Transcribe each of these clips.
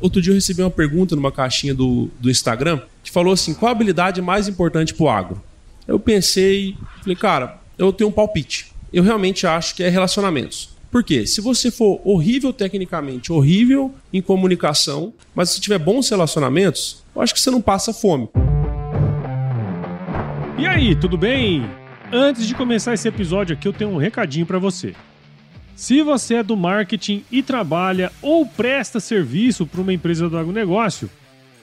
Outro dia eu recebi uma pergunta numa caixinha do, do Instagram que falou assim: qual a habilidade mais importante pro agro? Eu pensei, falei, cara, eu tenho um palpite. Eu realmente acho que é relacionamentos. Por quê? Se você for horrível tecnicamente, horrível em comunicação, mas se tiver bons relacionamentos, eu acho que você não passa fome. E aí, tudo bem? Antes de começar esse episódio aqui, eu tenho um recadinho para você. Se você é do marketing e trabalha ou presta serviço para uma empresa do agronegócio,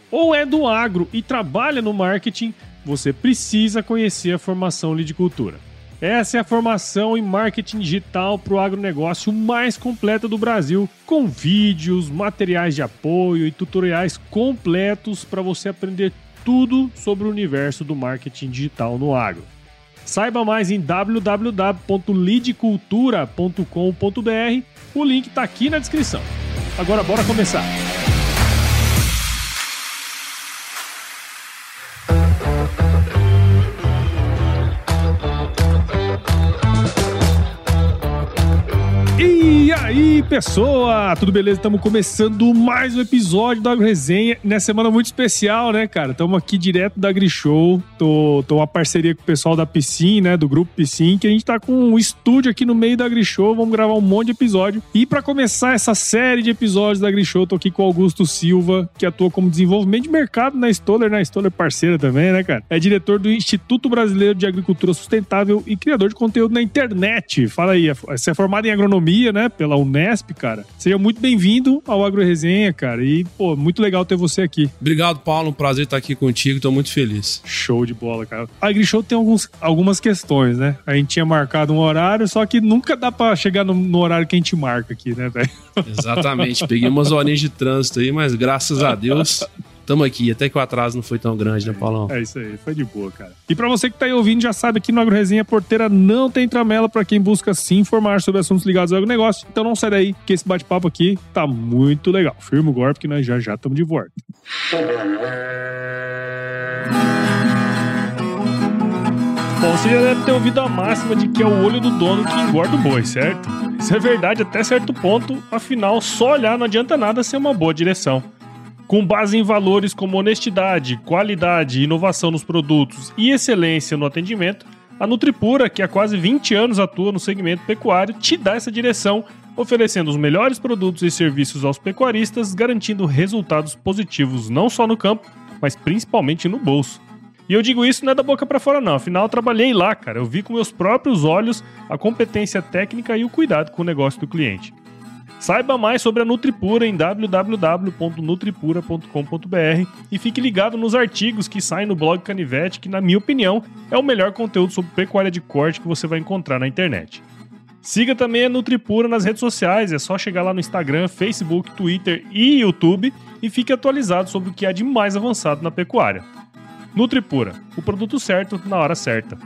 ou é do agro e trabalha no marketing, você precisa conhecer a formação Lidicultura. Essa é a formação em marketing digital para o agronegócio mais completa do Brasil, com vídeos, materiais de apoio e tutoriais completos para você aprender tudo sobre o universo do marketing digital no agro. Saiba mais em www.lidcultura.com.br. O link está aqui na descrição. Agora bora começar. Aí, pessoa? Tudo beleza? Estamos começando mais um episódio Agro Resenha. Nessa semana muito especial, né, cara? Estamos aqui direto da AgriShow. Tô, tô uma parceria com o pessoal da Piscin, né? Do grupo Piscin, que a gente tá com um estúdio aqui no meio da AgriShow. Vamos gravar um monte de episódio. E para começar essa série de episódios da AgriShow, tô aqui com o Augusto Silva, que atua como desenvolvimento de mercado na Stoller, né? Stoller parceira também, né, cara? É diretor do Instituto Brasileiro de Agricultura Sustentável e criador de conteúdo na internet. Fala aí, você é formado em agronomia, né? Pela Unesp, cara. Seja muito bem-vindo ao Agro Resenha, cara. E, pô, muito legal ter você aqui. Obrigado, Paulo. Um prazer estar aqui contigo. Tô muito feliz. Show de bola, cara. A AgriShow tem alguns, algumas questões, né? A gente tinha marcado um horário, só que nunca dá pra chegar no, no horário que a gente marca aqui, né, velho? Exatamente. Peguei umas horinhas de trânsito aí, mas graças a Deus Tamo aqui, até que o atraso não foi tão grande, né, Paulão? É isso aí, foi de boa, cara. E pra você que tá aí ouvindo, já sabe que no Agro Resenha Porteira não tem tramela pra quem busca se informar sobre assuntos ligados ao agronegócio. Então não sai daí, que esse bate-papo aqui tá muito legal. Firma o golpe que nós já já estamos de volta. Bom, você já deve ter ouvido a máxima de que é o olho do dono que engorda o boi, certo? Isso é verdade até certo ponto, afinal, só olhar não adianta nada ser uma boa direção. Com base em valores como honestidade, qualidade, inovação nos produtos e excelência no atendimento, a Nutripura, que há quase 20 anos atua no segmento pecuário, te dá essa direção, oferecendo os melhores produtos e serviços aos pecuaristas, garantindo resultados positivos não só no campo, mas principalmente no bolso. E eu digo isso não é da boca para fora não, afinal eu trabalhei lá, cara. Eu vi com meus próprios olhos a competência técnica e o cuidado com o negócio do cliente. Saiba mais sobre a Nutripura em www.nutripura.com.br e fique ligado nos artigos que saem no blog Canivete, que na minha opinião é o melhor conteúdo sobre pecuária de corte que você vai encontrar na internet. Siga também a Nutripura nas redes sociais, é só chegar lá no Instagram, Facebook, Twitter e YouTube e fique atualizado sobre o que há de mais avançado na pecuária. Nutripura, o produto certo na hora certa.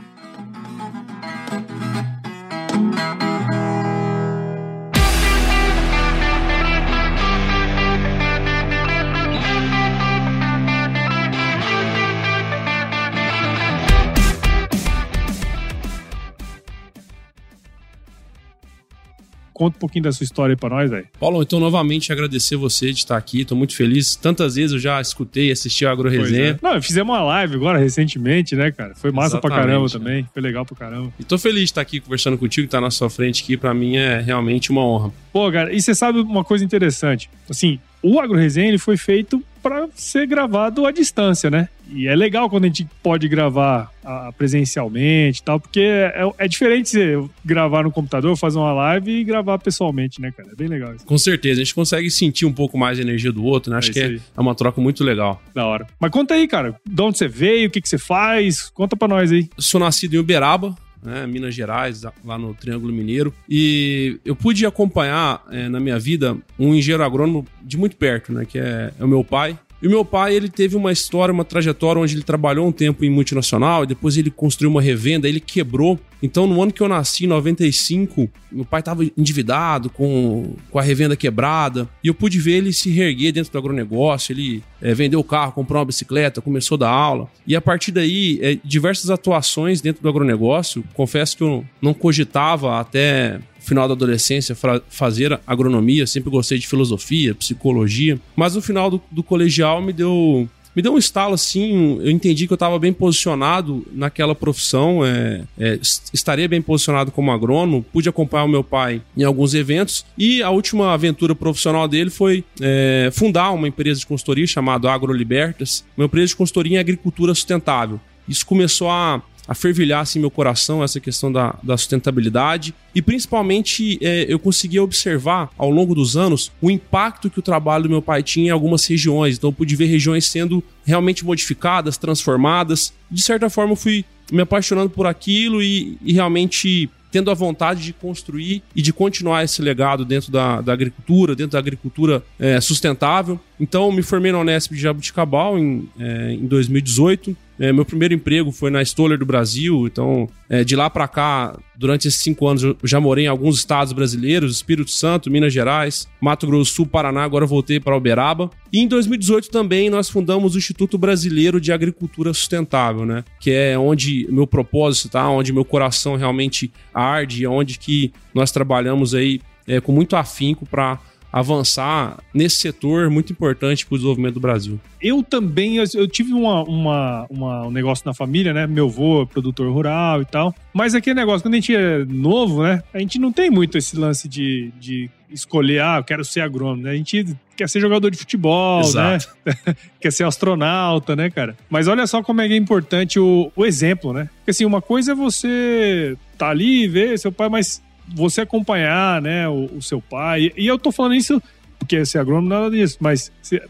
Conta um pouquinho da sua história aí pra nós, velho. Paulo, então novamente agradecer você de estar aqui, tô muito feliz. Tantas vezes eu já escutei, assisti a Agro Resenha. É. Não, fizemos uma live agora recentemente, né, cara? Foi massa Exatamente, pra caramba né? também, foi legal pra caramba. E tô feliz de estar aqui conversando contigo, estar na sua frente aqui, pra mim é realmente uma honra. Pô, cara, e você sabe uma coisa interessante? Assim, o Agro Resenha ele foi feito para ser gravado à distância, né? E é legal quando a gente pode gravar presencialmente e tal, porque é, é, diferente você gravar no computador, fazer uma live e gravar pessoalmente, né, cara? É bem legal isso. Com certeza, a gente consegue sentir um pouco mais a energia do outro, né? Acho é que é, é, uma troca muito legal. Da hora. Mas conta aí, cara, de onde você veio, o que, que você faz? Conta pra nós aí. Eu sou nascido em Uberaba, né, Minas Gerais, lá no Triângulo Mineiro. E eu pude acompanhar é, na minha vida um engenheiro agrônomo de muito perto, né, que é, é o meu pai. E o meu pai, ele teve uma história, uma trajetória onde ele trabalhou um tempo em multinacional, e depois ele construiu uma revenda, ele quebrou. Então, no ano que eu nasci, em 95, meu pai estava endividado, com, com a revenda quebrada, e eu pude ver ele se reerguer dentro do agronegócio. Ele é, vendeu o carro, comprou uma bicicleta, começou a dar aula. E a partir daí, é, diversas atuações dentro do agronegócio. Confesso que eu não cogitava até final da adolescência, fazer agronomia, sempre gostei de filosofia, psicologia, mas no final do, do colegial me deu me deu um estalo assim, eu entendi que eu estava bem posicionado naquela profissão, é, é, estaria bem posicionado como agrônomo, pude acompanhar o meu pai em alguns eventos e a última aventura profissional dele foi é, fundar uma empresa de consultoria chamada AgroLibertas, uma empresa de consultoria em agricultura sustentável. Isso começou a a fervilhar assim, meu coração essa questão da, da sustentabilidade e principalmente é, eu conseguia observar ao longo dos anos o impacto que o trabalho do meu pai tinha em algumas regiões. Então eu pude ver regiões sendo realmente modificadas, transformadas. De certa forma eu fui me apaixonando por aquilo e, e realmente tendo a vontade de construir e de continuar esse legado dentro da, da agricultura, dentro da agricultura é, sustentável. Então, me formei na Unesp de Jabuticabal em, é, em 2018. É, meu primeiro emprego foi na Stoller do Brasil, então é, de lá para cá, durante esses cinco anos, eu já morei em alguns estados brasileiros: Espírito Santo, Minas Gerais, Mato Grosso Sul, Paraná. Agora voltei para Uberaba. E em 2018 também nós fundamos o Instituto Brasileiro de Agricultura Sustentável, né? Que é onde meu propósito tá, onde meu coração realmente arde, onde que nós trabalhamos aí é, com muito afinco para avançar nesse setor muito importante para o desenvolvimento do Brasil. Eu também, eu tive uma, uma, uma, um negócio na família, né? Meu avô é produtor rural e tal. Mas aquele negócio, quando a gente é novo, né? A gente não tem muito esse lance de, de escolher, ah, eu quero ser agrônomo, né? A gente quer ser jogador de futebol, né? Exato. né? quer ser astronauta, né, cara? Mas olha só como é importante o, o exemplo, né? Porque assim, uma coisa é você tá ali e ver seu pai, mas você acompanhar, né, o, o seu pai. E, eu tô falando isso porque ser agrônomo nada disso, mas se,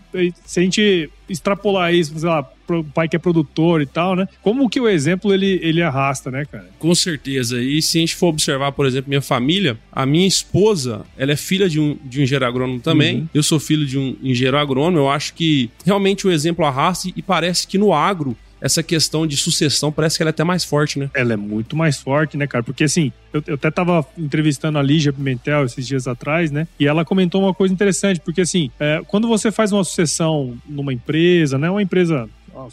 se, a gente extrapolar isso, sei lá, pro pai que é produtor e tal, né? Como que o exemplo ele, ele arrasta, né, cara? Com certeza. E se a gente for observar, por exemplo, minha família, a minha esposa, ela é filha de um, de um engenheiro agrônomo também. Uhum. Eu sou filho de um engenheiro agrônomo. Eu acho que realmente o exemplo arrasta e parece que no agro essa questão de sucessão parece que ela é até mais forte, né? Ela é muito mais forte, né, cara? Porque assim, eu, eu até tava entrevistando a Lígia Pimentel esses dias atrás, né? E ela comentou uma coisa interessante, porque assim, é, quando você faz uma sucessão numa empresa, né? Uma empresa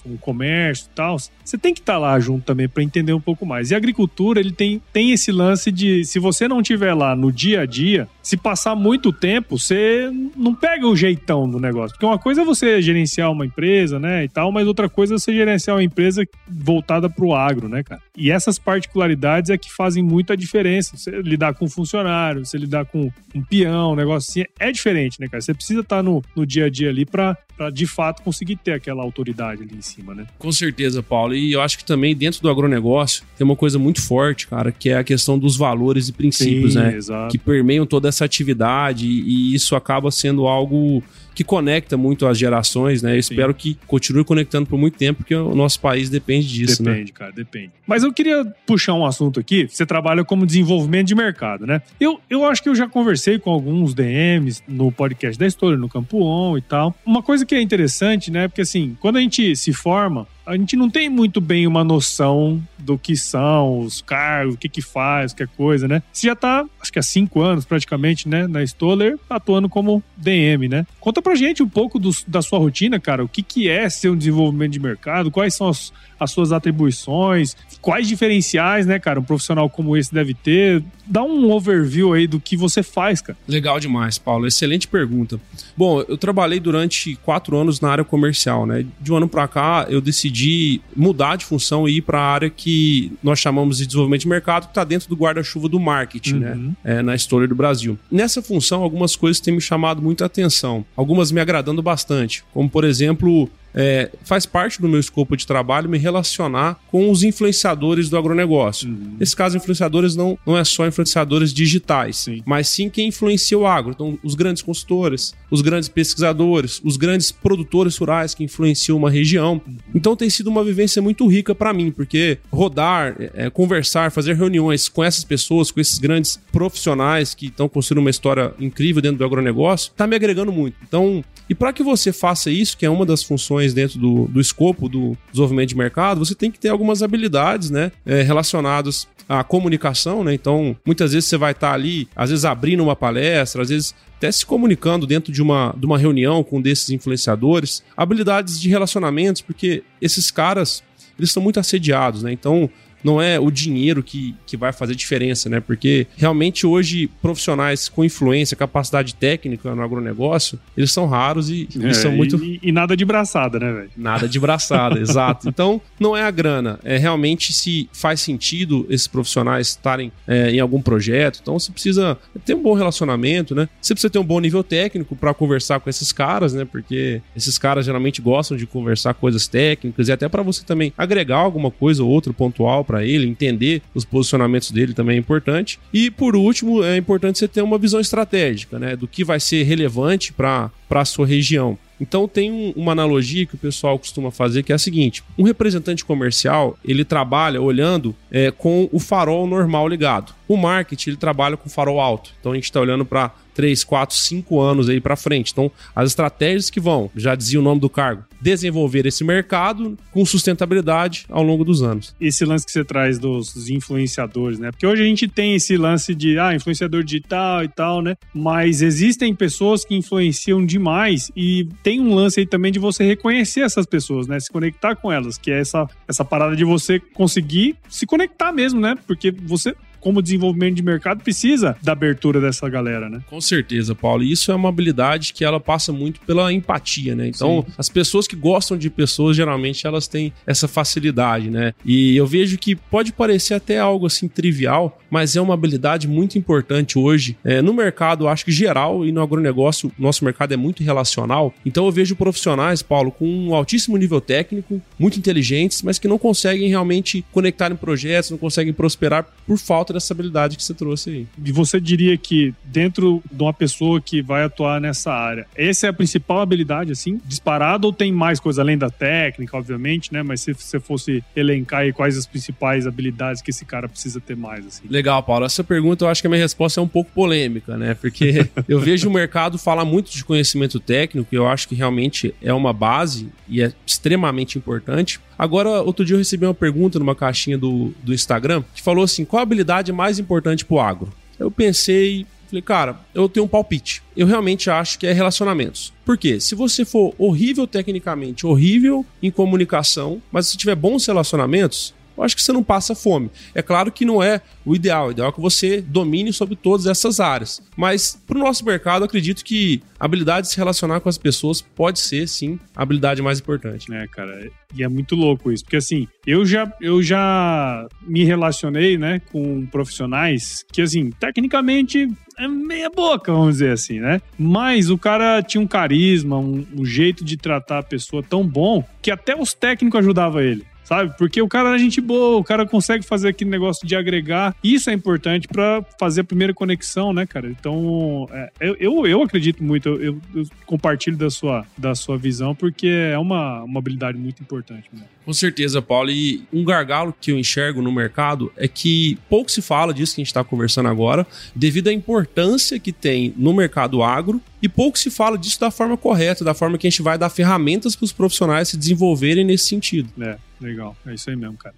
um comércio e tal, você tem que estar tá lá junto também para entender um pouco mais. E a agricultura, ele tem, tem esse lance de, se você não estiver lá no dia a dia, se passar muito tempo, você não pega o jeitão do negócio. Porque uma coisa é você gerenciar uma empresa, né, e tal, mas outra coisa é você gerenciar uma empresa voltada para o agro, né, cara? E essas particularidades é que fazem muita diferença. Você lidar com um funcionário, você lidar com um peão, um negócio assim, é diferente, né, cara? Você precisa estar tá no, no dia a dia ali para de fato conseguir ter aquela autoridade ali em cima, né? Com certeza, Paulo. E eu acho que também dentro do agronegócio tem uma coisa muito forte, cara, que é a questão dos valores e princípios, Sim, né? Exato. Que permeiam toda essa atividade e isso acaba sendo algo que conecta muito as gerações, né? Eu espero Sim. que continue conectando por muito tempo, porque o nosso país depende disso, depende, né? Depende, cara, depende. Mas eu queria puxar um assunto aqui. Você trabalha como desenvolvimento de mercado, né? Eu, eu acho que eu já conversei com alguns DMs no podcast da História, no Campo On e tal. Uma coisa que é interessante, né? Porque assim, quando a gente se forma, a gente não tem muito bem uma noção do que são os cargos, o que que faz, qualquer coisa, né? Você já tá, acho que há cinco anos praticamente, né, na Stoller, atuando como DM, né? Conta pra gente um pouco do, da sua rotina, cara. O que que é ser um desenvolvimento de mercado? Quais são as, as suas atribuições? Quais diferenciais, né, cara, um profissional como esse deve ter? Dá um overview aí do que você faz, cara. Legal demais, Paulo. Excelente pergunta. Bom, eu trabalhei durante quatro anos na área comercial, né? De um ano para cá, eu decidi mudar de função e ir para a área que nós chamamos de desenvolvimento de mercado, que está dentro do guarda-chuva do marketing, né? uhum. né? É, na história do Brasil. Nessa função, algumas coisas têm me chamado muita atenção, algumas me agradando bastante, como por exemplo é, faz parte do meu escopo de trabalho me relacionar com os influenciadores do agronegócio. Uhum. Nesse caso, influenciadores não, não é só influenciadores digitais, sim. mas sim quem influencia o agro. Então, os grandes consultores, os grandes pesquisadores, os grandes produtores rurais que influenciam uma região. Então, tem sido uma vivência muito rica para mim, porque rodar, é, conversar, fazer reuniões com essas pessoas, com esses grandes profissionais que estão construindo uma história incrível dentro do agronegócio, está me agregando muito. Então, e para que você faça isso, que é uma das funções dentro do, do escopo do desenvolvimento de mercado, você tem que ter algumas habilidades, né, é, relacionadas à comunicação, né? Então, muitas vezes você vai estar ali, às vezes abrindo uma palestra, às vezes até se comunicando dentro de uma, de uma reunião com um desses influenciadores, habilidades de relacionamentos, porque esses caras, eles são muito assediados, né? Então, não é o dinheiro que, que vai fazer diferença, né? Porque realmente hoje profissionais com influência, capacidade técnica no agronegócio, eles são raros e, é, e são muito. E, e, nada de braçada, né, velho? Nada de braçada, exato. Então, não é a grana, é realmente se faz sentido esses profissionais estarem é, em algum projeto. Então, você precisa ter um bom relacionamento, né? Você precisa ter um bom nível técnico para conversar com esses caras, né? Porque esses caras geralmente gostam de conversar coisas técnicas e até para você também agregar alguma coisa ou outra pontual para ele, entender os posicionamentos dele também é importante. E por último, é importante você ter uma visão estratégica, né? Do que vai ser relevante para a sua região. Então tem um, uma analogia que o pessoal costuma fazer que é a seguinte: um representante comercial ele trabalha olhando é, com o farol normal ligado. O marketing ele trabalha com farol alto. Então a gente está olhando para 3, 4, 5 anos aí para frente. Então, as estratégias que vão, já dizia o nome do cargo, desenvolver esse mercado com sustentabilidade ao longo dos anos. Esse lance que você traz dos influenciadores, né? Porque hoje a gente tem esse lance de ah, influenciador digital e tal, né? Mas existem pessoas que influenciam demais e tem um lance aí também de você reconhecer essas pessoas, né? Se conectar com elas, que é essa, essa parada de você conseguir se conectar mesmo, né? Porque você como desenvolvimento de mercado, precisa da abertura dessa galera, né? Com certeza, Paulo. E isso é uma habilidade que ela passa muito pela empatia, né? Então, Sim. as pessoas que gostam de pessoas, geralmente elas têm essa facilidade, né? E eu vejo que pode parecer até algo assim trivial, mas é uma habilidade muito importante hoje é, no mercado, acho que geral e no agronegócio, nosso mercado é muito relacional. Então, eu vejo profissionais, Paulo, com um altíssimo nível técnico, muito inteligentes, mas que não conseguem realmente conectar em projetos, não conseguem prosperar por falta falta dessa habilidade que você trouxe aí. E você diria que dentro de uma pessoa que vai atuar nessa área, essa é a principal habilidade, assim, disparado ou tem mais coisa além da técnica, obviamente, né? Mas se você fosse elencar aí quais as principais habilidades que esse cara precisa ter mais, assim. Legal, Paulo. Essa pergunta eu acho que a minha resposta é um pouco polêmica, né? Porque eu vejo o mercado falar muito de conhecimento técnico, e eu acho que realmente é uma base e é extremamente importante. Agora, outro dia eu recebi uma pergunta numa caixinha do, do Instagram que falou assim: qual a habilidade mais importante pro agro? Eu pensei, falei, cara, eu tenho um palpite. Eu realmente acho que é relacionamentos. Por quê? Se você for horrível tecnicamente, horrível em comunicação, mas se tiver bons relacionamentos, eu acho que você não passa fome. É claro que não é o ideal. O ideal é que você domine sobre todas essas áreas. Mas para o nosso mercado, acredito que a habilidade de se relacionar com as pessoas pode ser, sim, a habilidade mais importante. É, cara. E é muito louco isso. Porque assim, eu já, eu já me relacionei, né, com profissionais que, assim, tecnicamente é meia boca, vamos dizer assim, né? Mas o cara tinha um carisma, um, um jeito de tratar a pessoa tão bom que até os técnicos ajudavam ele sabe? Porque o cara é gente boa, o cara consegue fazer aquele negócio de agregar. Isso é importante para fazer a primeira conexão, né, cara? Então, é, eu, eu acredito muito, eu, eu, compartilho da sua, da sua visão, porque é uma, uma habilidade muito importante. Né? Com certeza, Paulo. E um gargalo que eu enxergo no mercado é que pouco se fala disso que a gente está conversando agora, devido à importância que tem no mercado agro, e pouco se fala disso da forma correta, da forma que a gente vai dar ferramentas para os profissionais se desenvolverem nesse sentido. É, legal. É isso aí mesmo, cara.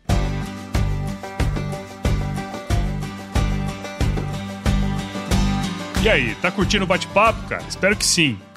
E aí, tá curtindo o bate-papo, cara? Espero que sim.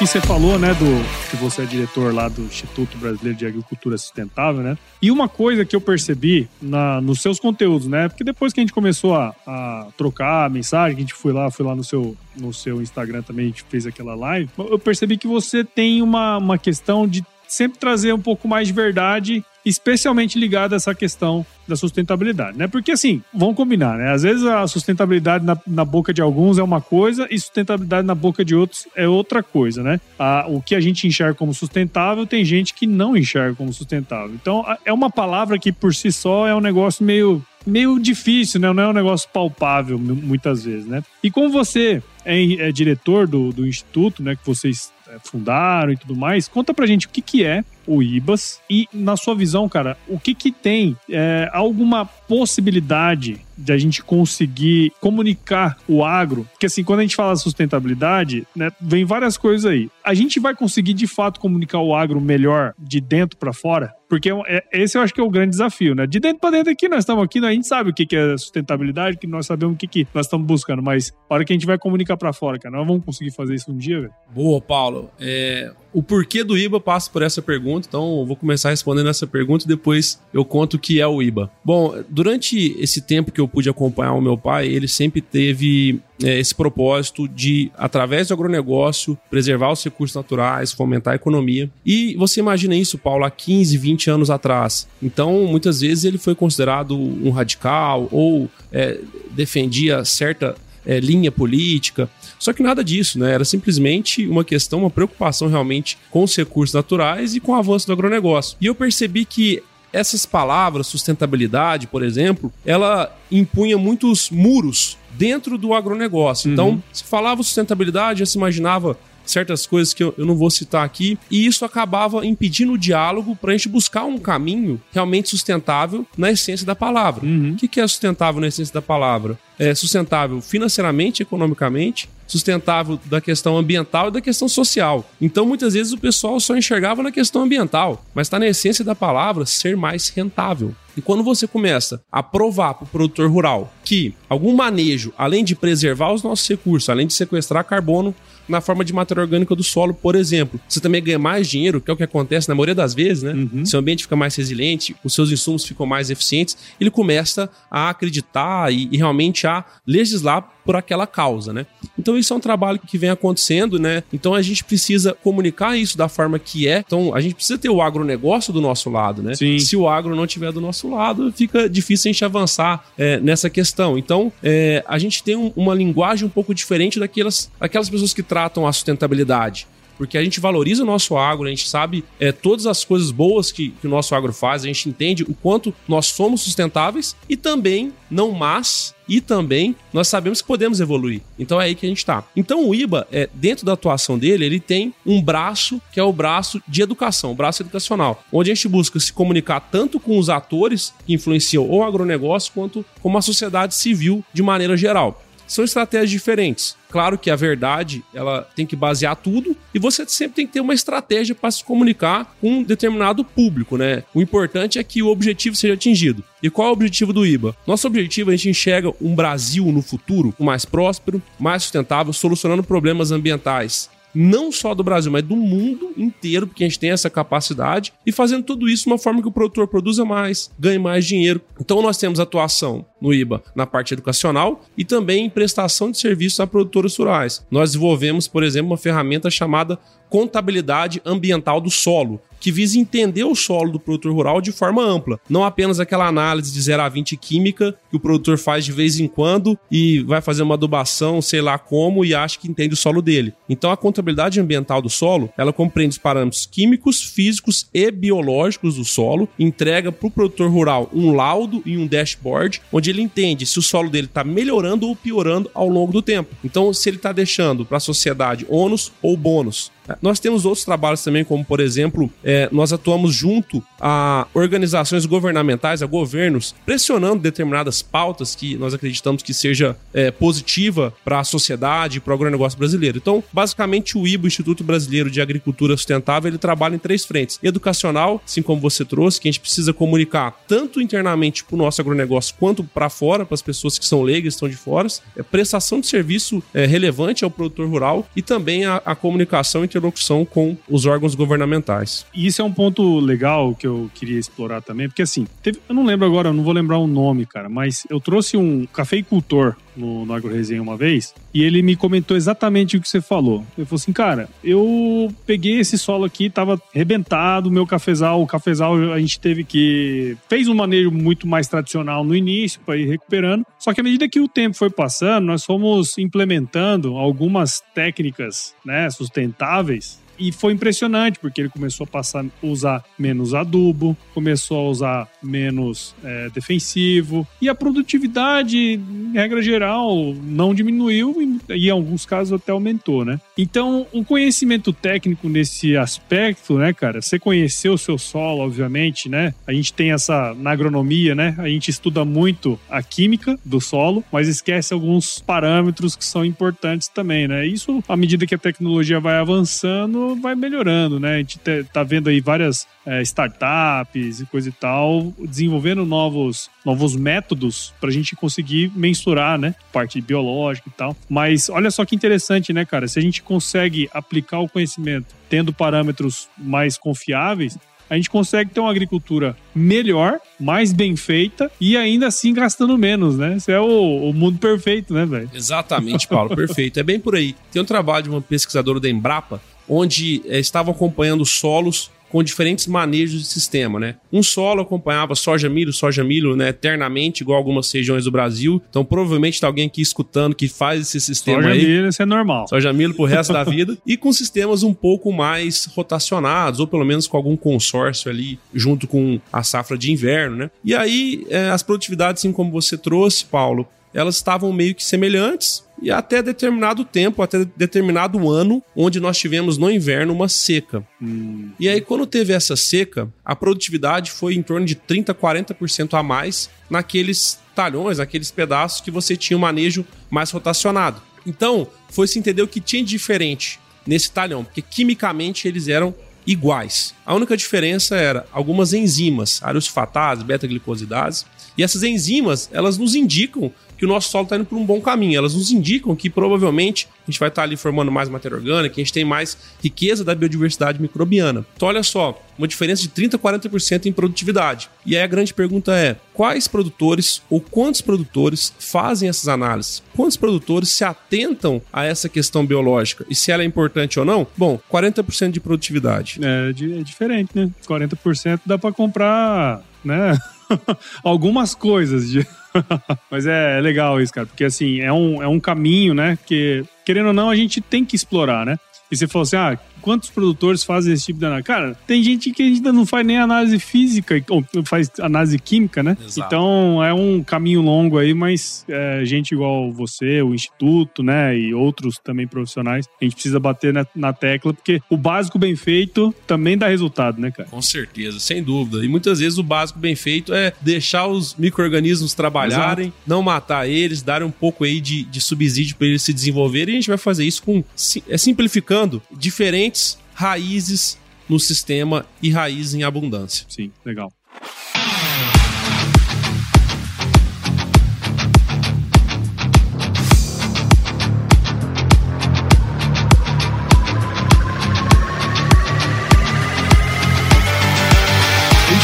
Aqui, você falou, né, do que você é diretor lá do Instituto Brasileiro de Agricultura Sustentável, né? E uma coisa que eu percebi na, nos seus conteúdos, né? Porque depois que a gente começou a, a trocar a mensagem, que a gente foi lá, foi lá no seu, no seu Instagram também, a gente fez aquela live, eu percebi que você tem uma, uma questão de sempre trazer um pouco mais de verdade, especialmente ligado a essa questão da sustentabilidade, né? Porque assim, vamos combinar, né? Às vezes a sustentabilidade na, na boca de alguns é uma coisa e sustentabilidade na boca de outros é outra coisa, né? A, o que a gente enxerga como sustentável tem gente que não enxerga como sustentável. Então é uma palavra que por si só é um negócio meio meio difícil, né? Não é um negócio palpável muitas vezes, né? E como você é, é diretor do, do instituto, né? Que vocês fundaram e tudo mais. Conta pra gente o que, que é o IBAS e, na sua visão, cara, o que, que tem é, alguma possibilidade de a gente conseguir comunicar o agro? Porque, assim, quando a gente fala sustentabilidade, né, vem várias coisas aí. A gente vai conseguir, de fato, comunicar o agro melhor de dentro para fora? Porque é, é, esse eu acho que é o grande desafio, né? De dentro para dentro aqui, nós estamos aqui, a gente sabe o que é sustentabilidade, que nós sabemos o que, que nós estamos buscando, mas a hora que a gente vai comunicar para fora, cara, nós vamos conseguir fazer isso um dia, velho? Boa, Paulo. É, o porquê do IBA passa por essa pergunta, então eu vou começar respondendo essa pergunta e depois eu conto o que é o IBA. Bom, durante esse tempo que eu pude acompanhar o meu pai, ele sempre teve é, esse propósito de, através do agronegócio, preservar os recursos naturais, fomentar a economia. E você imagina isso, Paulo, há 15, 20 anos atrás. Então, muitas vezes ele foi considerado um radical ou é, defendia certa é, linha política. Só que nada disso, né? Era simplesmente uma questão, uma preocupação realmente com os recursos naturais e com o avanço do agronegócio. E eu percebi que essas palavras, sustentabilidade, por exemplo, ela impunha muitos muros dentro do agronegócio. Então, uhum. se falava sustentabilidade, já se imaginava certas coisas que eu, eu, não vou citar aqui, e isso acabava impedindo o diálogo para a gente buscar um caminho realmente sustentável na essência da palavra. Uhum. O que é sustentável na essência da palavra? É sustentável financeiramente, economicamente, sustentável da questão ambiental e da questão social. Então, muitas vezes o pessoal só enxergava na questão ambiental, mas está na essência da palavra ser mais rentável. E quando você começa a provar para o produtor rural que algum manejo, além de preservar os nossos recursos, além de sequestrar carbono, na forma de matéria orgânica do solo, por exemplo. Você também ganha mais dinheiro, que é o que acontece na maioria das vezes, né? Uhum. Seu ambiente fica mais resiliente, os seus insumos ficam mais eficientes, ele começa a acreditar e, e realmente a legislar por aquela causa, né? Então isso é um trabalho que vem acontecendo, né? Então a gente precisa comunicar isso da forma que é. Então a gente precisa ter o agronegócio do nosso lado, né? Sim. Se o agro não estiver do nosso lado, fica difícil a gente avançar é, nessa questão. Então é, a gente tem um, uma linguagem um pouco diferente daquelas, daquelas pessoas que tratam a sustentabilidade porque a gente valoriza o nosso agro, a gente sabe é, todas as coisas boas que, que o nosso agro faz, a gente entende o quanto nós somos sustentáveis e também, não mas, e também nós sabemos que podemos evoluir. Então é aí que a gente está. Então o IBA, é, dentro da atuação dele, ele tem um braço que é o braço de educação, o braço educacional, onde a gente busca se comunicar tanto com os atores que influenciam o agronegócio quanto com a sociedade civil de maneira geral são estratégias diferentes. Claro que a verdade, ela tem que basear tudo e você sempre tem que ter uma estratégia para se comunicar com um determinado público, né? O importante é que o objetivo seja atingido. E qual é o objetivo do IBA? Nosso objetivo é a gente enxerga um Brasil no futuro mais próspero, mais sustentável, solucionando problemas ambientais não só do Brasil, mas do mundo inteiro, porque a gente tem essa capacidade, e fazendo tudo isso de uma forma que o produtor produza mais, ganhe mais dinheiro. Então nós temos atuação no IBA na parte educacional e também em prestação de serviços a produtores rurais. Nós desenvolvemos, por exemplo, uma ferramenta chamada contabilidade ambiental do solo, que visa entender o solo do produtor rural de forma ampla, não apenas aquela análise de 0 a 20 química que o produtor faz de vez em quando e vai fazer uma adubação, sei lá como, e acha que entende o solo dele. Então a contabilidade ambiental do solo, ela compreende os parâmetros químicos, físicos e biológicos do solo, entrega para o produtor rural um laudo e um dashboard, onde ele entende se o solo dele está melhorando ou piorando ao longo do tempo. Então, se ele está deixando para a sociedade ônus ou bônus. Nós temos outros trabalhos também, como por exemplo, é, nós atuamos junto a organizações governamentais, a governos, pressionando determinadas pautas que nós acreditamos que seja é, positiva para a sociedade para o agronegócio brasileiro. Então, basicamente, o IBO, Instituto Brasileiro de Agricultura Sustentável, ele trabalha em três frentes. Educacional, assim como você trouxe, que a gente precisa comunicar tanto internamente para o nosso agronegócio quanto para fora, para as pessoas que são leigas, estão de fora. É prestação de serviço é, relevante ao produtor rural e também a, a comunicação e interlocução com os órgãos governamentais. E isso é um ponto legal que eu queria explorar também, porque assim, teve, eu não lembro agora, eu não vou lembrar o nome, cara, mas eu trouxe um cafeicultor no, no Agro Resenha uma vez, e ele me comentou exatamente o que você falou. Ele falou assim, cara, eu peguei esse solo aqui, tava rebentado, meu cafezal, o cafezal a gente teve que... fez um manejo muito mais tradicional no início, para ir recuperando, só que à medida que o tempo foi passando, nós fomos implementando algumas técnicas né, sustentáveis e foi impressionante, porque ele começou a passar a usar menos adubo, começou a usar menos é, defensivo, e a produtividade, em regra geral, não diminuiu e, em alguns casos até aumentou, né? Então, o conhecimento técnico nesse aspecto, né, cara? Você conhecer o seu solo, obviamente, né? A gente tem essa, na agronomia, né? A gente estuda muito a química do solo, mas esquece alguns parâmetros que são importantes também, né? Isso, à medida que a tecnologia vai avançando, vai melhorando, né? A gente tá vendo aí várias é, startups e coisa e tal, desenvolvendo novos, novos métodos para a gente conseguir mensurar, né? Parte biológica e tal. Mas olha só que interessante, né, cara? Se a gente consegue aplicar o conhecimento tendo parâmetros mais confiáveis, a gente consegue ter uma agricultura melhor, mais bem feita e ainda assim gastando menos, né? Isso é o, o mundo perfeito, né, velho? Exatamente, Paulo, perfeito. É bem por aí. Tem um trabalho de uma pesquisadora da Embrapa onde é, estavam acompanhando solos com diferentes manejos de sistema, né? Um solo acompanhava soja milho, soja milho, né, eternamente, igual algumas regiões do Brasil. Então, provavelmente tá alguém aqui escutando que faz esse sistema soja aí. Soja milho, isso é normal. Soja milho pro resto da vida e com sistemas um pouco mais rotacionados ou pelo menos com algum consórcio ali junto com a safra de inverno, né? E aí, é, as produtividades, assim como você trouxe, Paulo, elas estavam meio que semelhantes, e até determinado tempo, até determinado ano, onde nós tivemos no inverno uma seca. Hum. E aí, quando teve essa seca, a produtividade foi em torno de 30%, 40% a mais naqueles talhões, naqueles pedaços que você tinha um manejo mais rotacionado. Então, foi se entender o que tinha de diferente nesse talhão, porque quimicamente eles eram iguais. A única diferença era algumas enzimas, arosulfatases, beta-glicosidases, e essas enzimas, elas nos indicam que o nosso solo está indo por um bom caminho. Elas nos indicam que provavelmente a gente vai estar tá ali formando mais matéria orgânica, a gente tem mais riqueza da biodiversidade microbiana. Então, olha só, uma diferença de 30% a 40% em produtividade. E aí a grande pergunta é: quais produtores ou quantos produtores fazem essas análises? Quantos produtores se atentam a essa questão biológica e se ela é importante ou não? Bom, 40% de produtividade. É, é diferente, né? 40% dá para comprar, né? Algumas coisas de Mas é legal isso, cara, porque assim, é um, é um caminho, né? Que, querendo ou não, a gente tem que explorar, né? E você falou assim: ah, quantos produtores fazem esse tipo de análise? Cara, tem gente que ainda não faz nem análise física, ou faz análise química, né? Exato. Então é um caminho longo aí, mas é, gente igual você, o Instituto, né, e outros também profissionais, a gente precisa bater na, na tecla, porque o básico bem feito também dá resultado, né, cara? Com certeza, sem dúvida. E muitas vezes o básico bem feito é deixar os micro-organismos trabalharem, Exato. não matar eles, dar um pouco aí de, de subsídio para eles se desenvolverem, e a gente vai fazer isso com é, simplificando diferente diferentes raízes no sistema e raízes em abundância. Sim, legal.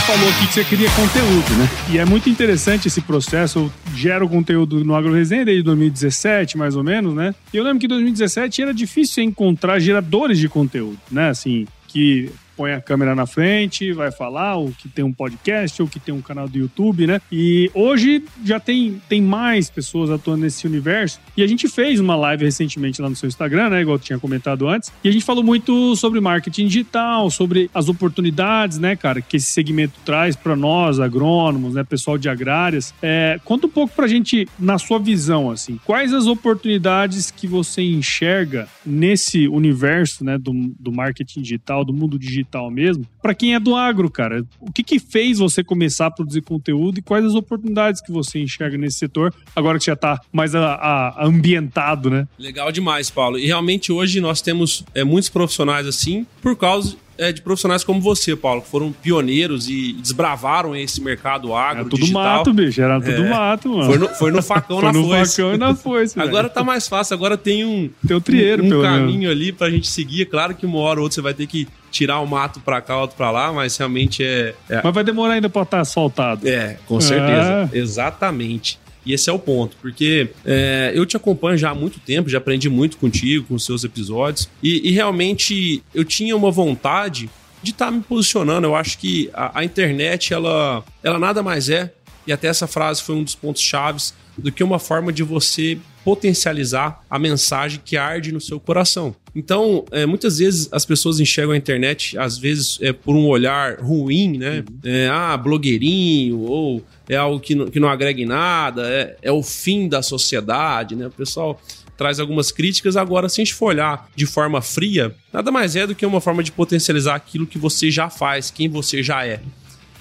Falou aqui que você queria conteúdo, né? E é muito interessante esse processo. Eu gero conteúdo no AgroResenha desde 2017, mais ou menos, né? E eu lembro que em 2017 era difícil encontrar geradores de conteúdo, né? Assim, que põe a câmera na frente, vai falar, ou que tem um podcast, ou que tem um canal do YouTube, né? E hoje já tem, tem mais pessoas atuando nesse universo. E a gente fez uma live recentemente lá no seu Instagram, né? Igual eu tinha comentado antes. E a gente falou muito sobre marketing digital, sobre as oportunidades, né, cara, que esse segmento traz para nós, agrônomos, né, pessoal de agrárias. É, conta um pouco pra gente, na sua visão, assim, quais as oportunidades que você enxerga nesse universo, né, do, do marketing digital, do mundo digital mesmo, para quem é do agro, cara, o que que fez você começar a produzir conteúdo e quais as oportunidades que você enxerga nesse setor, agora que já tá mais a, a, ambientado, né? Legal demais, Paulo. E realmente hoje nós temos é, muitos profissionais assim, por causa é, de profissionais como você, Paulo, que foram pioneiros e desbravaram esse mercado agro, Era tudo digital. mato, bicho. Era tudo é. mato, mano. Foi no, foi no facão foi na no foice. facão e na foice. Agora tá mais fácil. Agora tem um, tem um, trieiro, um, um caminho menos. ali pra gente seguir. Claro que uma hora ou outra você vai ter que tirar o mato pra cá, pra lá, mas realmente é... é... Mas vai demorar ainda pra estar asfaltado. É, com certeza. Exatamente. E esse é o ponto, porque é, eu te acompanho já há muito tempo, já aprendi muito contigo, com os seus episódios, e, e realmente eu tinha uma vontade de estar tá me posicionando. Eu acho que a, a, internet, ela, ela nada mais é, e até essa frase foi um dos pontos chaves, do que uma forma de você potencializar a mensagem que arde no seu coração. Então, é, muitas vezes as pessoas enxergam a internet, às vezes, é, por um olhar ruim, né? Uhum. É, ah, blogueirinho, ou é algo que não, que não agrega em nada, é, é o fim da sociedade, né? O pessoal traz algumas críticas. Agora, se a gente for olhar de forma fria, nada mais é do que uma forma de potencializar aquilo que você já faz, quem você já é.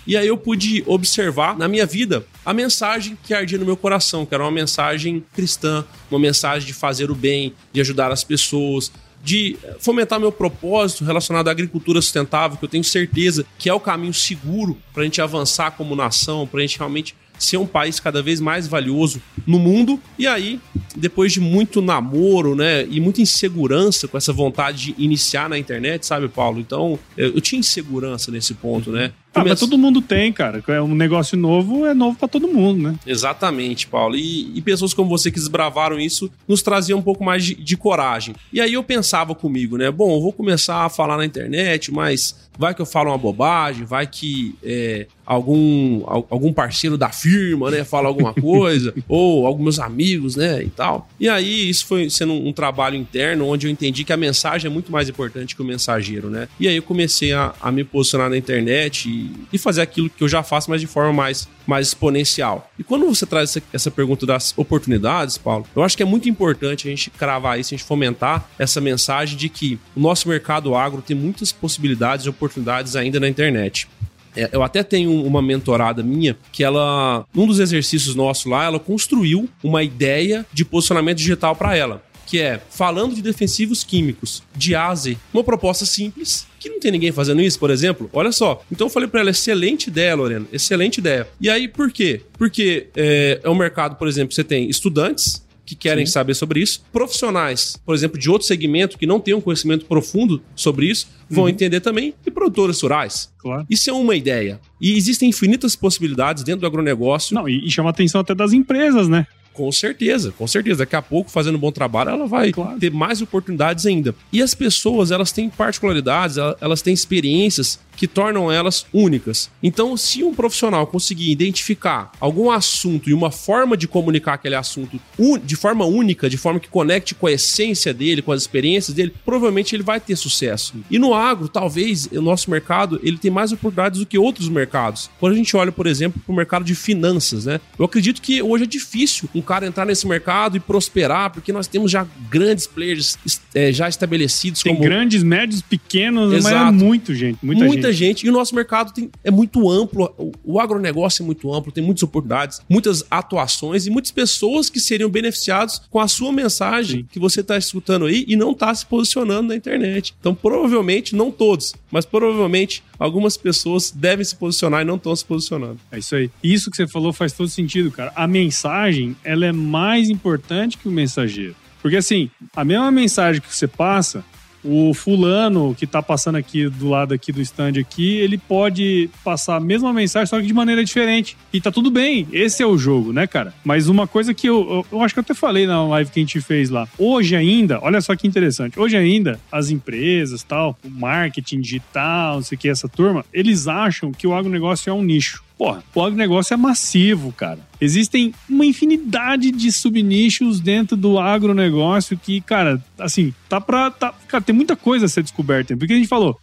E aí eu pude observar na minha vida a mensagem que ardia no meu coração, que era uma mensagem cristã, uma mensagem de fazer o bem, de ajudar as pessoas, de fomentar meu propósito relacionado à agricultura sustentável, que eu tenho certeza que é o caminho seguro para a gente avançar como nação, para a gente realmente ser um país cada vez mais valioso no mundo. E aí, depois de muito namoro, né, e muita insegurança com essa vontade de iniciar na internet, sabe, Paulo? Então, eu, eu tinha insegurança nesse ponto, né? Ah, mas todo mundo tem, cara. É um negócio novo, é novo para todo mundo, né? Exatamente, Paulo. E, e, pessoas como você que desbravaram isso nos traziam um pouco mais de, de, coragem. E aí eu pensava comigo, né? Bom, eu vou começar a falar na internet, mas vai que eu falo uma bobagem, vai que é, algum, algum parceiro da firma, né, fala alguma coisa, ou alguns meus amigos, né, e tal. E aí isso foi sendo um, um, trabalho interno onde eu entendi que a mensagem é muito mais importante que o mensageiro, né? E aí eu comecei a, a me posicionar na internet e, fazer aquilo que eu já faço, mas de forma mais, mais exponencial. E quando você traz essa, essa pergunta das oportunidades, Paulo, eu acho que é muito importante a gente cravar isso, a gente fomentar essa mensagem de que o nosso mercado agro tem muitas possibilidades e oportunidades ainda na internet. É, eu até tenho uma mentorada minha que ela, num dos exercícios nossos lá, ela construiu uma ideia de posicionamento digital para ela que é falando de defensivos químicos de A a Z. Uma proposta simples, que não tem ninguém fazendo isso, por exemplo. Olha só. Então eu falei para ela, excelente ideia, Lorena, excelente ideia. E aí, por quê? Porque é, é um mercado, por exemplo, você tem estudantes que querem Sim. saber sobre isso. Profissionais, por exemplo, de outro segmento que não tem um conhecimento profundo sobre isso, vão uhum. entender também. E produtores rurais. Claro. Isso é uma ideia. E existem infinitas possibilidades dentro do agronegócio. Não, e, e chama a atenção até das empresas, né? Com certeza, com certeza. Daqui a pouco, fazendo um bom trabalho, ela vai claro. ter mais oportunidades ainda. E as pessoas, elas têm particularidades, elas têm experiências que tornam elas únicas. Então, se um profissional conseguir identificar algum assunto e uma forma de comunicar aquele assunto de forma única, de forma que conecte com a essência dele, com as experiências dele, provavelmente ele vai ter sucesso. E no agro, talvez o nosso mercado ele tem mais oportunidades do que outros mercados. Quando a gente olha, por exemplo, para o mercado de finanças, né? Eu acredito que hoje é difícil um cara entrar nesse mercado e prosperar, porque nós temos já grandes players é, já estabelecidos. Tem como... grandes, médios, pequenos, Exato. mas é muito gente, muita, muita gente. Gente. E o nosso mercado tem, é muito amplo, o, o agronegócio é muito amplo, tem muitas oportunidades, muitas atuações e muitas pessoas que seriam beneficiados com a sua mensagem Sim. que você está escutando aí e não está se posicionando na internet. Então, provavelmente, não todos, mas provavelmente algumas pessoas devem se posicionar e não estão se posicionando. É isso aí. Isso que você falou faz todo sentido, cara. A mensagem, ela é mais importante que o mensageiro. Porque assim, a mesma mensagem que você passa, o fulano que tá passando aqui do lado aqui do stand aqui, ele pode passar a mesma mensagem, só que de maneira diferente. E tá tudo bem, esse é o jogo, né, cara? Mas uma coisa que eu, eu, eu acho que eu até falei na live que a gente fez lá. Hoje ainda, olha só que interessante, hoje ainda, as empresas, tal, o marketing digital, não sei o que, essa turma, eles acham que o agronegócio é um nicho. Porra, o agronegócio é massivo, cara. Existem uma infinidade de subnichos dentro do agronegócio que, cara, assim, tá pra. Tá, cara, tem muita coisa a ser descoberta. Porque a gente falou,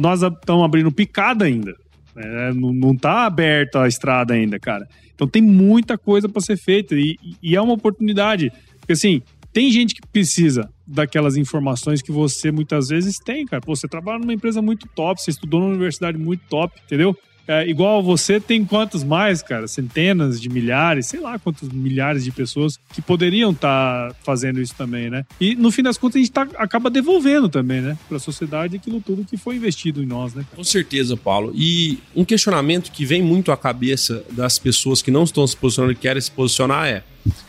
nós estamos abrindo picada ainda. Né? Não, não tá aberta a estrada ainda, cara. Então tem muita coisa para ser feita e, e é uma oportunidade. Porque assim, tem gente que precisa daquelas informações que você muitas vezes tem, cara. Pô, você trabalha numa empresa muito top, você estudou numa universidade muito top, entendeu? É, igual você tem quantos mais, cara? Centenas de milhares, sei lá quantos milhares de pessoas que poderiam estar tá fazendo isso também, né? E no fim das contas a gente tá, acaba devolvendo também, né? Para a sociedade aquilo tudo que foi investido em nós, né? Com certeza, Paulo. E um questionamento que vem muito à cabeça das pessoas que não estão se posicionando e querem se posicionar é: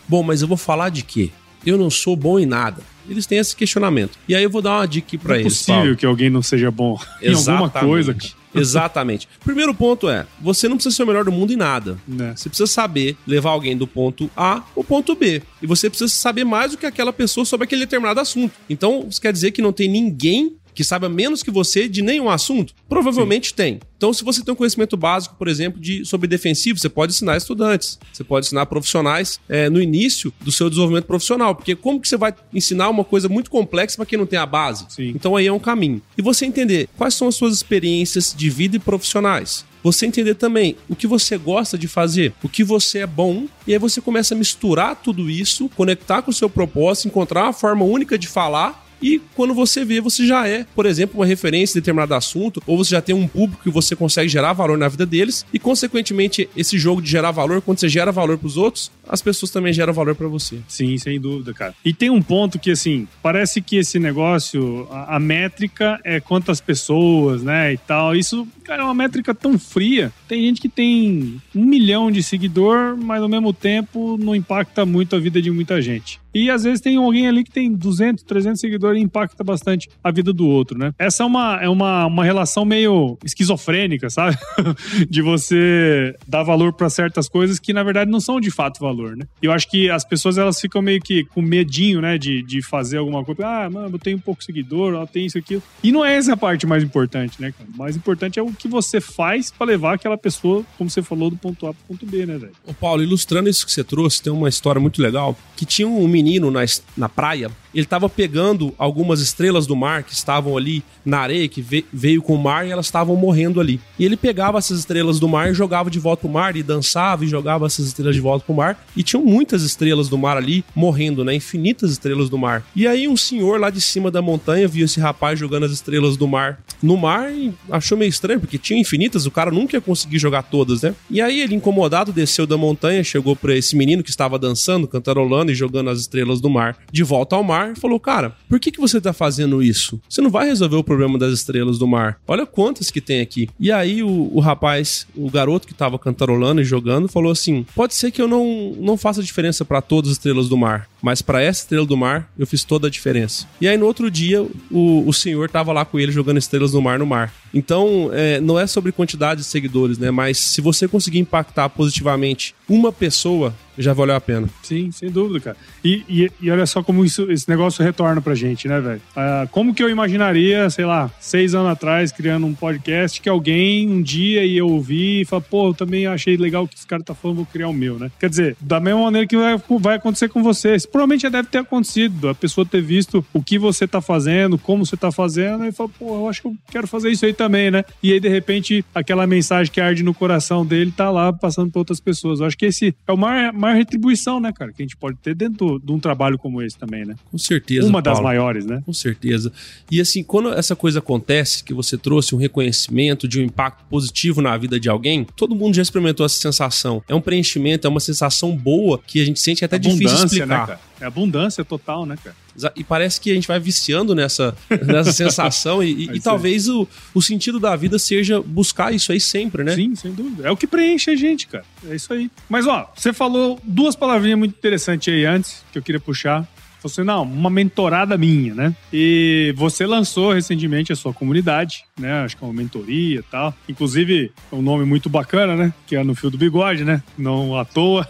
bom, mas eu vou falar de quê? Eu não sou bom em nada. Eles têm esse questionamento. E aí eu vou dar uma dica para eles. É possível Paulo. que alguém não seja bom em alguma coisa, cara. Exatamente. Primeiro ponto é: você não precisa ser o melhor do mundo em nada. É. Você precisa saber levar alguém do ponto A ao ponto B. E você precisa saber mais do que aquela pessoa sobre aquele determinado assunto. Então, isso quer dizer que não tem ninguém que saiba menos que você de nenhum assunto? Provavelmente Sim. tem. Então, se você tem um conhecimento básico, por exemplo, de, sobre defensivo, você pode ensinar estudantes, você pode ensinar profissionais é, no início do seu desenvolvimento profissional. Porque como que você vai ensinar uma coisa muito complexa para quem não tem a base? Sim. Então aí é um caminho. E você entender quais são as suas experiências de vida e profissionais você entender também o que você gosta de fazer, o que você é bom, e aí você começa a misturar tudo isso, conectar com o seu propósito, encontrar uma forma única de falar e quando você vê, você já é, por exemplo, uma referência em determinado assunto, ou você já tem um público que você consegue gerar valor na vida deles, e consequentemente, esse jogo de gerar valor, quando você gera valor para os outros, as pessoas também geram valor para você. Sim, sem dúvida, cara. E tem um ponto que, assim, parece que esse negócio, a, a métrica é quantas pessoas, né, e tal. Isso, cara, é uma métrica tão fria. Tem gente que tem um milhão de seguidor, mas ao mesmo tempo não impacta muito a vida de muita gente. E às vezes tem alguém ali que tem 200, 300 seguidores e impacta bastante a vida do outro, né? Essa é uma, é uma, uma relação meio esquizofrênica, sabe? de você dar valor para certas coisas que na verdade não são de fato valor, né? E eu acho que as pessoas elas ficam meio que com medinho, né, de, de fazer alguma coisa. Ah, mano, eu tenho pouco seguidor, eu tenho isso aqui. E não é essa a parte mais importante, né? O mais importante é o que você faz para levar aquela pessoa, como você falou, do ponto A pro ponto B, né, velho? Ô Paulo, ilustrando isso que você trouxe, tem uma história muito legal que tinha um menino menino na, na praia, ele estava pegando algumas estrelas do mar que estavam ali na areia, que veio com o mar e elas estavam morrendo ali. E ele pegava essas estrelas do mar e jogava de volta pro mar, e dançava e jogava essas estrelas de volta pro mar. E tinham muitas estrelas do mar ali morrendo, né? Infinitas estrelas do mar. E aí um senhor lá de cima da montanha viu esse rapaz jogando as estrelas do mar no mar e achou meio estranho, porque tinha infinitas, o cara nunca ia conseguir jogar todas, né? E aí ele, incomodado, desceu da montanha, chegou para esse menino que estava dançando, cantarolando e jogando as estrelas do mar de volta ao mar e falou: Cara, por que, que você tá fazendo isso? Você não vai resolver o problema das estrelas do mar. Olha quantas que tem aqui. E aí o, o rapaz, o garoto que tava cantarolando e jogando, falou assim: Pode ser que eu não, não faça diferença para todas as estrelas do mar, mas para essa estrela do mar eu fiz toda a diferença. E aí no outro dia o, o senhor tava lá com ele jogando estrelas do mar no mar. Então, é, não é sobre quantidade de seguidores, né? Mas se você conseguir impactar positivamente uma pessoa, já valeu a pena. Sim, sem dúvida, cara. E, e, e olha só como isso, esse negócio retorna pra gente, né, velho? Ah, como que eu imaginaria, sei lá, seis anos atrás, criando um podcast que alguém um dia ia ouvir e falar, pô, eu também achei legal o que esse cara tá falando, vou criar o meu, né? Quer dizer, da mesma maneira que vai, vai acontecer com vocês. Provavelmente já deve ter acontecido, a pessoa ter visto o que você tá fazendo, como você tá fazendo, e falar, pô, eu acho que eu quero fazer isso aí também, né? E aí, de repente, aquela mensagem que arde no coração dele tá lá passando pra outras pessoas. Eu acho que esse é o maior, retribuição, né, cara, que a gente pode ter dentro de um trabalho como esse também, né? Com certeza. Uma das maiores, né? Com certeza. E assim, quando essa coisa acontece, que você trouxe um reconhecimento de um impacto positivo na vida de alguém, todo mundo já experimentou essa sensação. É um preenchimento, é uma sensação boa que a gente sente até Abundância, difícil né, explicar. Né, cara? É abundância total, né, cara? E parece que a gente vai viciando nessa, nessa sensação e, e, talvez o, o sentido da vida seja buscar isso aí sempre, né? Sim, sem dúvida. É o que preenche a gente, cara. É isso aí. Mas, ó, você falou duas palavrinhas muito interessantes aí antes, que eu queria puxar. Você, não, uma mentorada minha, né? E você lançou recentemente a sua comunidade, né? Acho que é uma mentoria e tal. Inclusive, é um nome muito bacana, né? Que é no Fio do Bigode, né? Não à toa.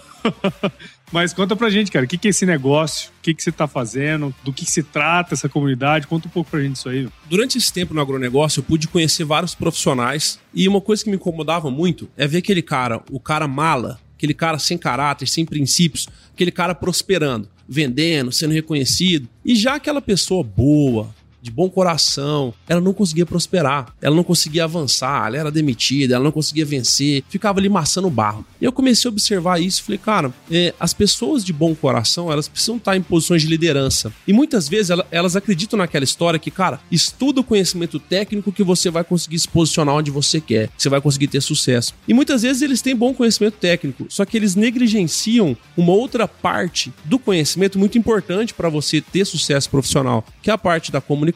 Mas conta pra gente, cara, o que, que é esse negócio? O que, que você tá fazendo? Do que, que se trata essa comunidade? Conta um pouco pra gente isso aí. Durante esse tempo no agronegócio, eu pude conhecer vários profissionais e uma coisa que me incomodava muito é ver aquele cara, o cara mala, aquele cara sem caráter, sem princípios, aquele cara prosperando, vendendo, sendo reconhecido. E já aquela pessoa boa, de bom coração, ela não conseguia prosperar, ela não conseguia avançar, ela era demitida, ela não conseguia vencer, ficava ali maçando barro. E eu comecei a observar isso e falei, cara, é, as pessoas de bom coração, elas precisam estar em posições de liderança. E muitas vezes elas acreditam naquela história que, cara, estuda o conhecimento técnico que você vai conseguir se posicionar onde você quer, que você vai conseguir ter sucesso. E muitas vezes eles têm bom conhecimento técnico, só que eles negligenciam uma outra parte do conhecimento muito importante para você ter sucesso profissional, que é a parte da comunicação,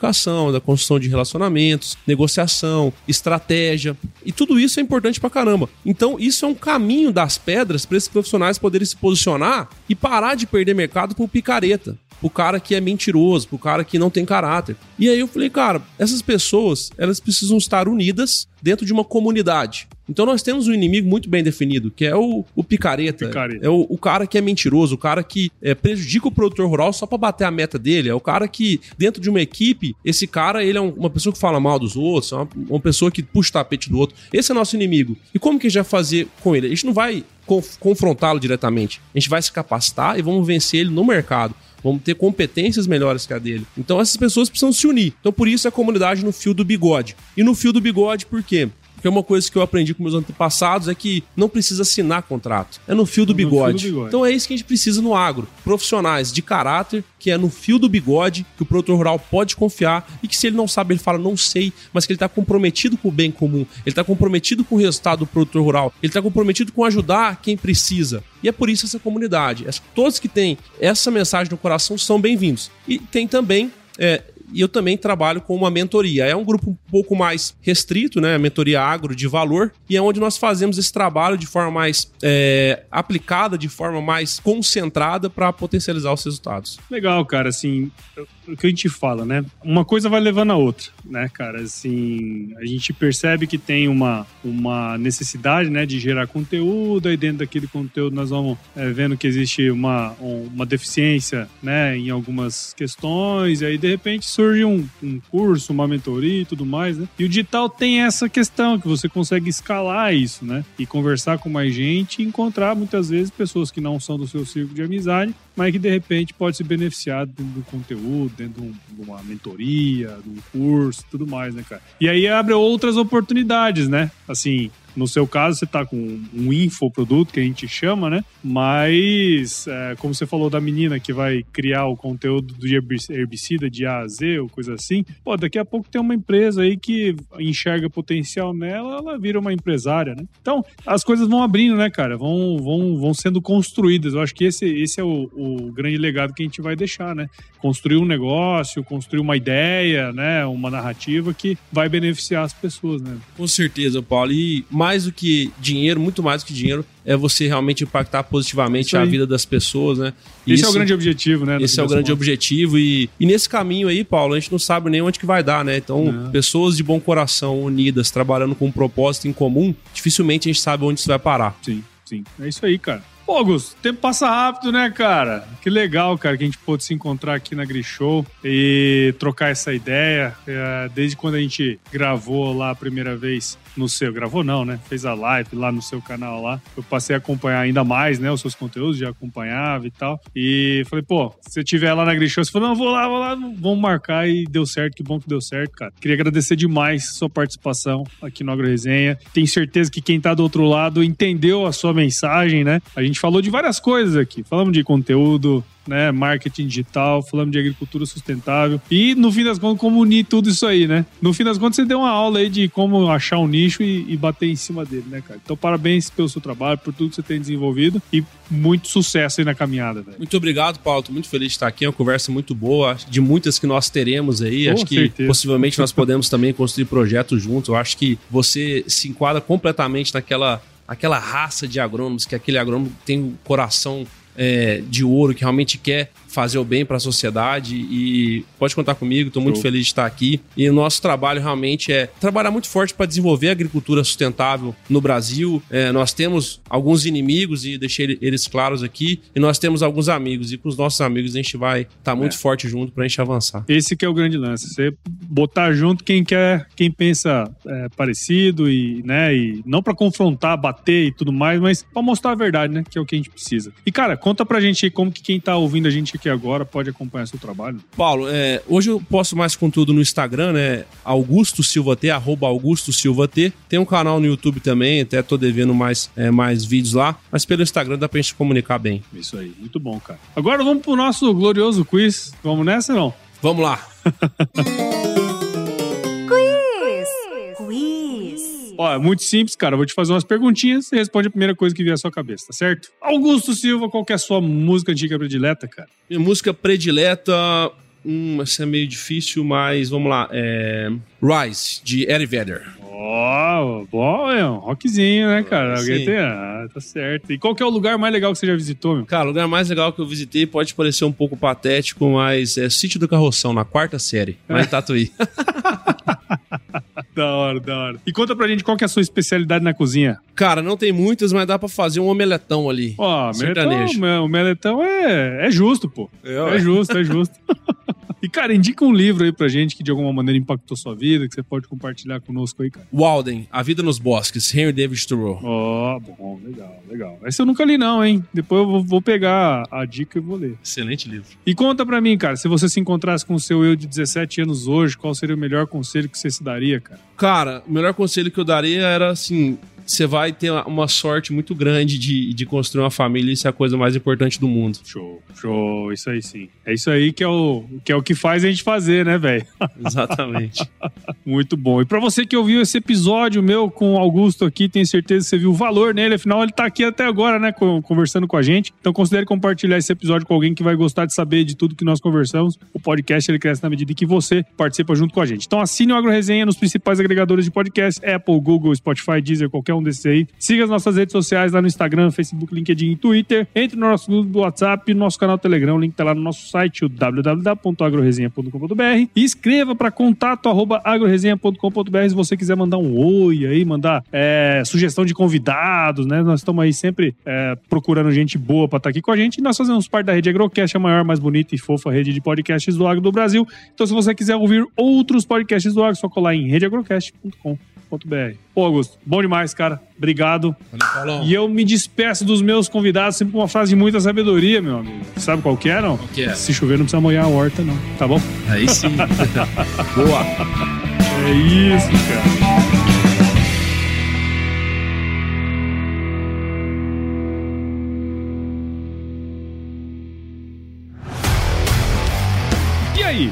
da construção de relacionamentos, negociação, estratégia. E tudo isso é importante pra caramba. Então, isso é um caminho das pedras para esses profissionais poderem se posicionar e parar de perder mercado por picareta pro cara que é mentiroso, pro cara que não tem caráter. E aí eu falei, cara, essas pessoas, elas precisam estar unidas dentro de uma comunidade. Então nós temos um inimigo muito bem definido, que é o, o picareta. picareta. É o, o, cara que é mentiroso, o cara que é, prejudica o produtor rural só para bater a meta dele. É o cara que, dentro de uma equipe, esse cara ele é um, uma pessoa que fala mal dos outros, é uma, uma, pessoa que puxa o tapete do outro. Esse é nosso inimigo. E como que a gente vai fazer com ele? A gente não vai confrontá-lo diretamente. A gente vai se capacitar e vamos vencer ele no mercado vamos ter competências melhores que a dele. Então essas pessoas precisam se unir. Então por isso a comunidade no fio do bigode. E no fio do bigode por quê? Porque uma coisa que eu aprendi com meus antepassados é que não precisa assinar contrato. É no fio do, bigode. Fio do bigode. Então é isso que a gente precisa no agro. Profissionais de caráter, que é no fio do bigode, que o produtor rural pode confiar e que se ele não sabe, ele fala não sei, mas que ele está comprometido com o bem comum, ele está comprometido com o resultado do produtor rural, ele está comprometido com ajudar quem precisa. E é por isso essa comunidade. Todos que têm essa mensagem no coração são bem-vindos. E tem também é, e eu também trabalho com uma mentoria. É um grupo um pouco mais restrito, né? Mentoria agro de valor, e é onde nós fazemos esse trabalho de forma mais é, aplicada, de forma mais concentrada para potencializar os resultados. Legal, cara. Assim, o que a gente fala, né? Uma coisa vai levando a outra, né, cara? Assim, a gente percebe que tem uma, uma necessidade, né, de gerar conteúdo, aí dentro daquele conteúdo nós vamos é, vendo que existe uma, uma deficiência, né, em algumas questões, e aí de repente surge um, um curso, uma mentoria e tudo mais, né? E o digital tem essa questão, que você consegue escalar isso, né? E conversar com mais gente e encontrar muitas vezes pessoas que não são do seu círculo de amizade, mas que de repente pode se beneficiar do conteúdo, dentro de uma mentoria, de um curso, tudo mais, né, cara? E aí abre outras oportunidades, né? Assim, no seu caso, você está com um infoproduto que a gente chama, né? Mas, é, como você falou da menina que vai criar o conteúdo do herbicida de A a Z ou coisa assim, pô, daqui a pouco tem uma empresa aí que enxerga potencial nela, ela vira uma empresária, né? Então, as coisas vão abrindo, né, cara? Vão, vão, vão sendo construídas. Eu acho que esse, esse é o, o grande legado que a gente vai deixar, né? Construir um negócio, construir uma ideia, né? Uma narrativa que vai beneficiar as pessoas, né? Com certeza, Paulo. E mais mais do que dinheiro, muito mais do que dinheiro, é você realmente impactar positivamente a vida das pessoas, né? E esse isso, é o grande objetivo, né? Esse é o grande objetivo e, e nesse caminho aí, Paulo, a gente não sabe nem onde que vai dar, né? Então, é. pessoas de bom coração, unidas, trabalhando com um propósito em comum, dificilmente a gente sabe onde isso vai parar. Sim, sim. É isso aí, cara. Pô, Augusto, o tempo passa rápido, né, cara? Que legal, cara, que a gente pôde se encontrar aqui na Grishow e trocar essa ideia. É, desde quando a gente gravou lá a primeira vez no seu, gravou não, né? Fez a live lá no seu canal lá. Eu passei a acompanhar ainda mais, né? Os seus conteúdos, já acompanhava e tal. E falei, pô, se você tiver lá na Grishow, você falou, não, vou lá, vou lá, vamos marcar e deu certo, que bom que deu certo, cara. Queria agradecer demais sua participação aqui no Agro Resenha. Tenho certeza que quem tá do outro lado entendeu a sua mensagem, né? A gente falou de várias coisas aqui. Falamos de conteúdo, né? Marketing digital, falamos de agricultura sustentável. E no fim das contas, como unir tudo isso aí, né? No fim das contas, você deu uma aula aí de como achar um nicho e, e bater em cima dele, né, cara? Então, parabéns pelo seu trabalho, por tudo que você tem desenvolvido e muito sucesso aí na caminhada, velho. Muito obrigado, Paulo. Tô muito feliz de estar aqui. É uma conversa muito boa, de muitas que nós teremos aí. Com acho certeza. que possivelmente nós podemos também construir projetos juntos. Eu acho que você se enquadra completamente naquela aquela raça de agrônomos, que aquele agrônomo tem o um coração é, de ouro, que realmente quer fazer o bem para a sociedade e pode contar comigo, estou muito feliz de estar aqui. E o nosso trabalho realmente é trabalhar muito forte para desenvolver a agricultura sustentável no Brasil. É, nós temos alguns inimigos e deixei eles claros aqui, e nós temos alguns amigos, e com os nossos amigos a gente vai estar tá muito é. forte junto para a gente avançar. Esse que é o grande lance, você botar junto quem quer, quem pensa é, parecido e, né, e não para confrontar, bater e tudo mais, mas para mostrar a verdade, né, que é o que a gente precisa. E cara, conta pra gente aí como que quem tá ouvindo a gente aqui agora pode acompanhar seu trabalho? Paulo, é, hoje eu posto mais conteúdo no Instagram, né? Augusto Silva T, arroba Augusto Silva T. Tem um canal no YouTube também, até tô devendo mais, é, mais vídeos lá, mas pelo Instagram dá pra gente comunicar bem. Isso aí, muito bom, cara. Agora vamos pro nosso glorioso quiz. Vamos nessa, não? Vamos lá. Ó, é muito simples, cara. Eu vou te fazer umas perguntinhas e responde a primeira coisa que vier à sua cabeça, tá certo? Augusto Silva, qual que é a sua música antiga predileta, cara? Minha música predileta. Hum, essa é meio difícil, mas vamos lá. É... Rise, de Eddie Vedder. Ó, oh, bom, é um rockzinho, né, cara? Alguém tem. Ah, tá certo. E qual que é o lugar mais legal que você já visitou, meu? Cara, o lugar mais legal que eu visitei pode parecer um pouco patético, mas é Sítio do Carroção, na quarta série, lá em Tatuí. da hora, da hora. E conta pra gente qual que é a sua especialidade na cozinha. Cara, não tem muitas, mas dá pra fazer um omeletão ali. Ó, Sertanejo. omeletão, o omeletão é, é justo, pô. É, É, justo, é justo. e, cara, indica um livro aí pra gente que de alguma maneira impactou sua vida, que você pode compartilhar conosco aí, cara. Walden, A Vida nos Bosques, Henry David Thoreau. Ó, bom, legal, legal. Esse eu nunca li, não, hein? Depois eu vou, vou pegar a dica e vou ler. Excelente livro. E conta pra mim, cara, se você se encontrasse com o seu eu de 17 anos hoje, qual seria o melhor conselho que você se daria, cara? Cara, o melhor conselho que eu daria era assim: você vai ter uma- sorte muito grande de, de construir uma família, isso é a coisa mais importante do mundo. Show, show, isso aí sim. É isso aí que é o que, é o que faz a gente fazer, né, velho? Exatamente. Muito bom. E pra você que ouviu esse episódio meu com o Augusto aqui, tenho certeza que você viu o valor nele, afinal ele tá aqui até agora, né, conversando com a gente. Então considere compartilhar esse episódio com alguém que vai gostar de saber de tudo que nós conversamos. O podcast ele cresce na medida em que você participa junto com a gente. Então assine o Agro Resenha nos principais agregadores de podcast, Apple, Google, Spotify, Deezer, qualquer um desses aí. Siga as nossas redes sociais lá no Instagram, Facebook, LinkedIn e Twitter. Entre no nosso grupo do WhatsApp, no nosso canal Telegram, o link tá lá no nosso site, o www.agroresenha.com.br e escreva para contato se você quiser mandar um oi aí, mandar é, sugestão de convidados, né? Nós estamos aí sempre é, procurando gente boa para estar aqui com a gente e nós fazemos parte da rede Agrocast, a maior, mais bonita e fofa rede de podcasts do agro do Brasil. Então se você quiser ouvir outros podcasts do agro, só colar em redeagrocast.com.br. Pô, Augusto, bom demais, cara. Obrigado. Valeu. E eu me despeço dos meus convidados sempre com uma frase de muita sabedoria, meu amigo. Sabe qual que é, não? que é? Se chover, não precisa molhar a horta, não. Tá bom? Aí sim. Boa. É isso, cara. E aí,